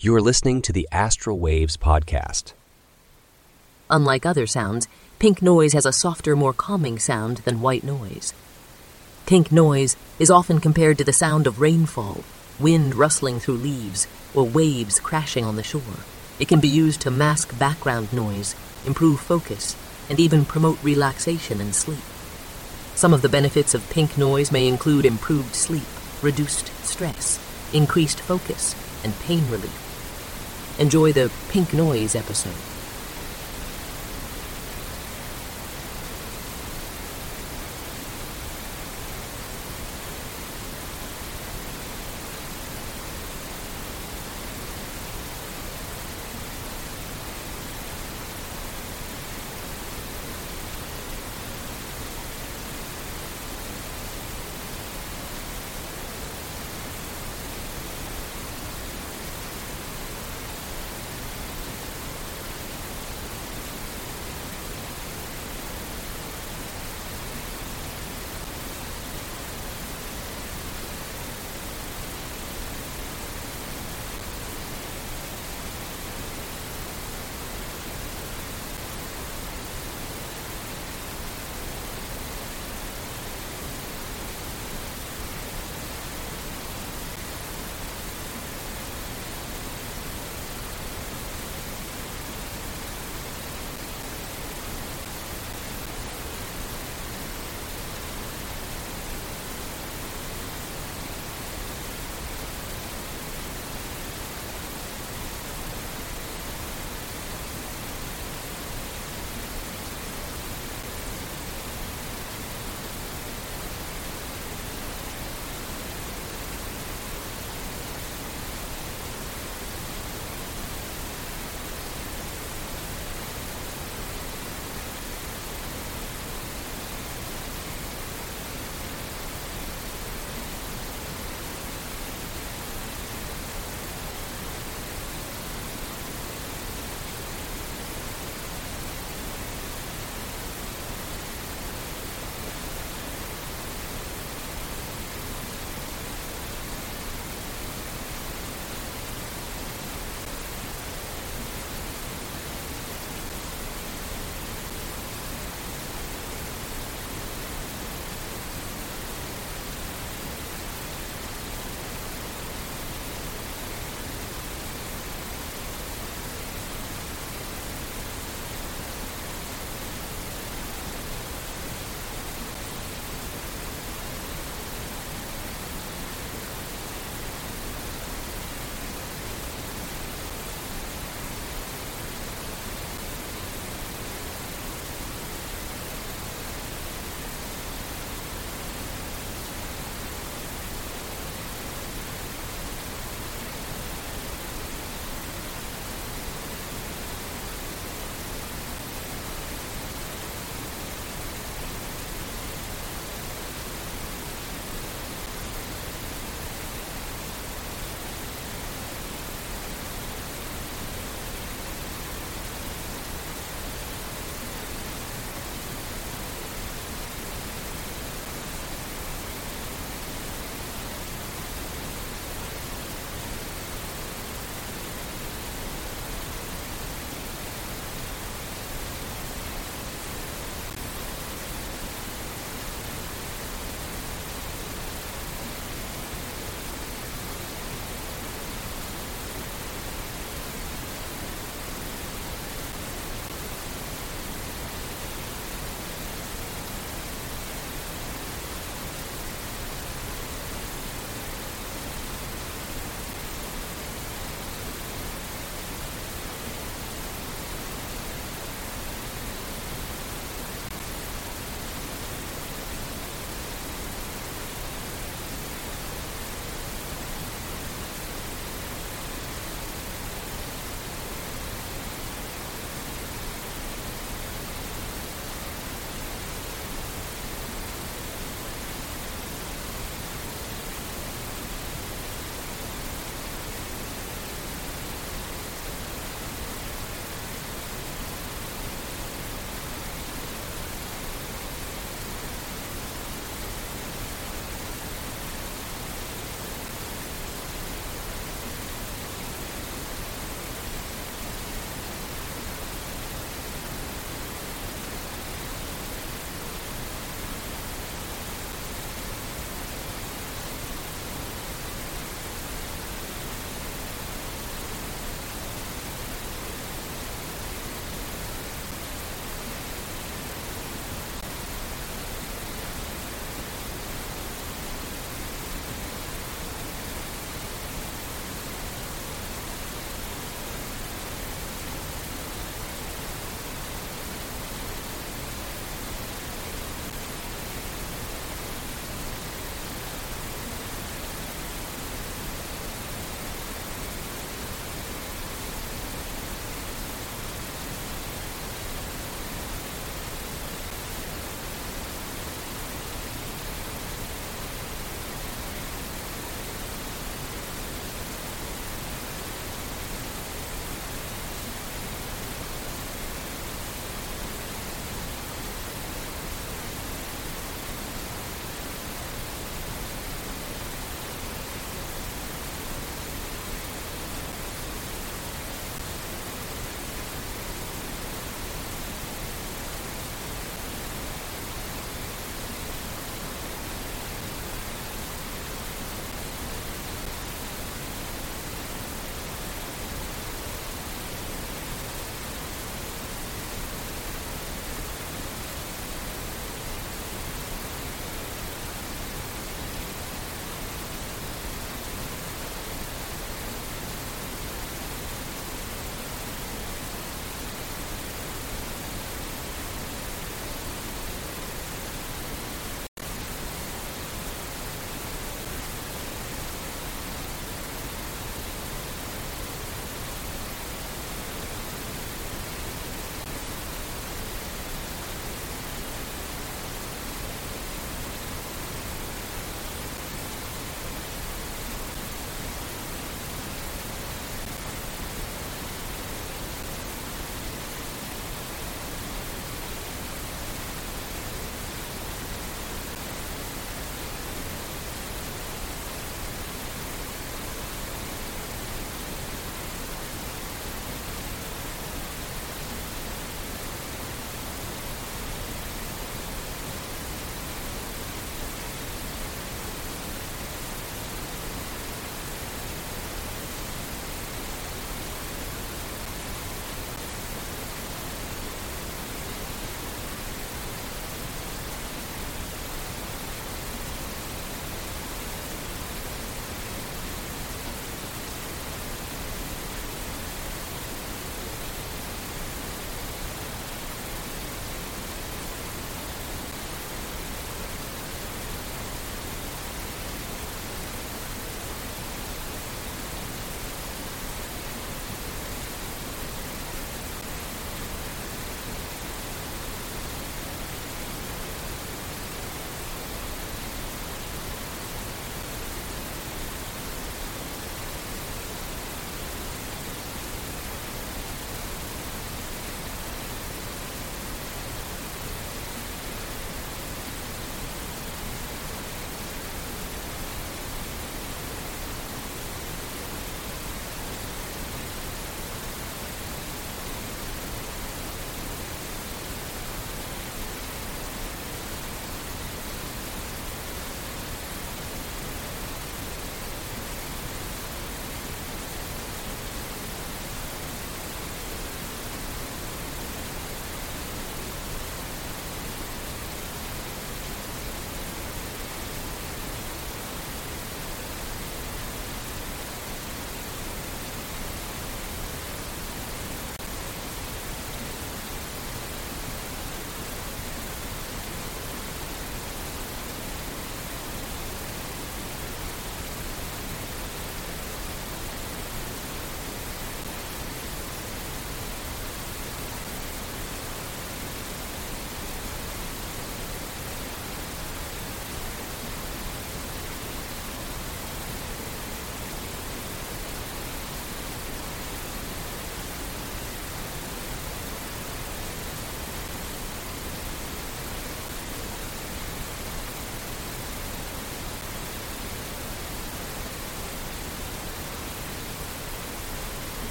You are listening to the Astral Waves podcast. Unlike other sounds, pink noise has a softer, more calming sound than white noise. Pink noise is often compared to the sound of rainfall, wind rustling through leaves, or waves crashing on the shore. It can be used to mask background noise, improve focus, and even promote relaxation and sleep. Some of the benefits of pink noise may include improved sleep, reduced stress, increased focus, and pain relief. Enjoy the pink noise episode.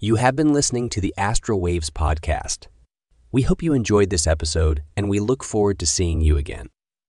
You have been listening to the Astral Waves podcast. We hope you enjoyed this episode, and we look forward to seeing you again.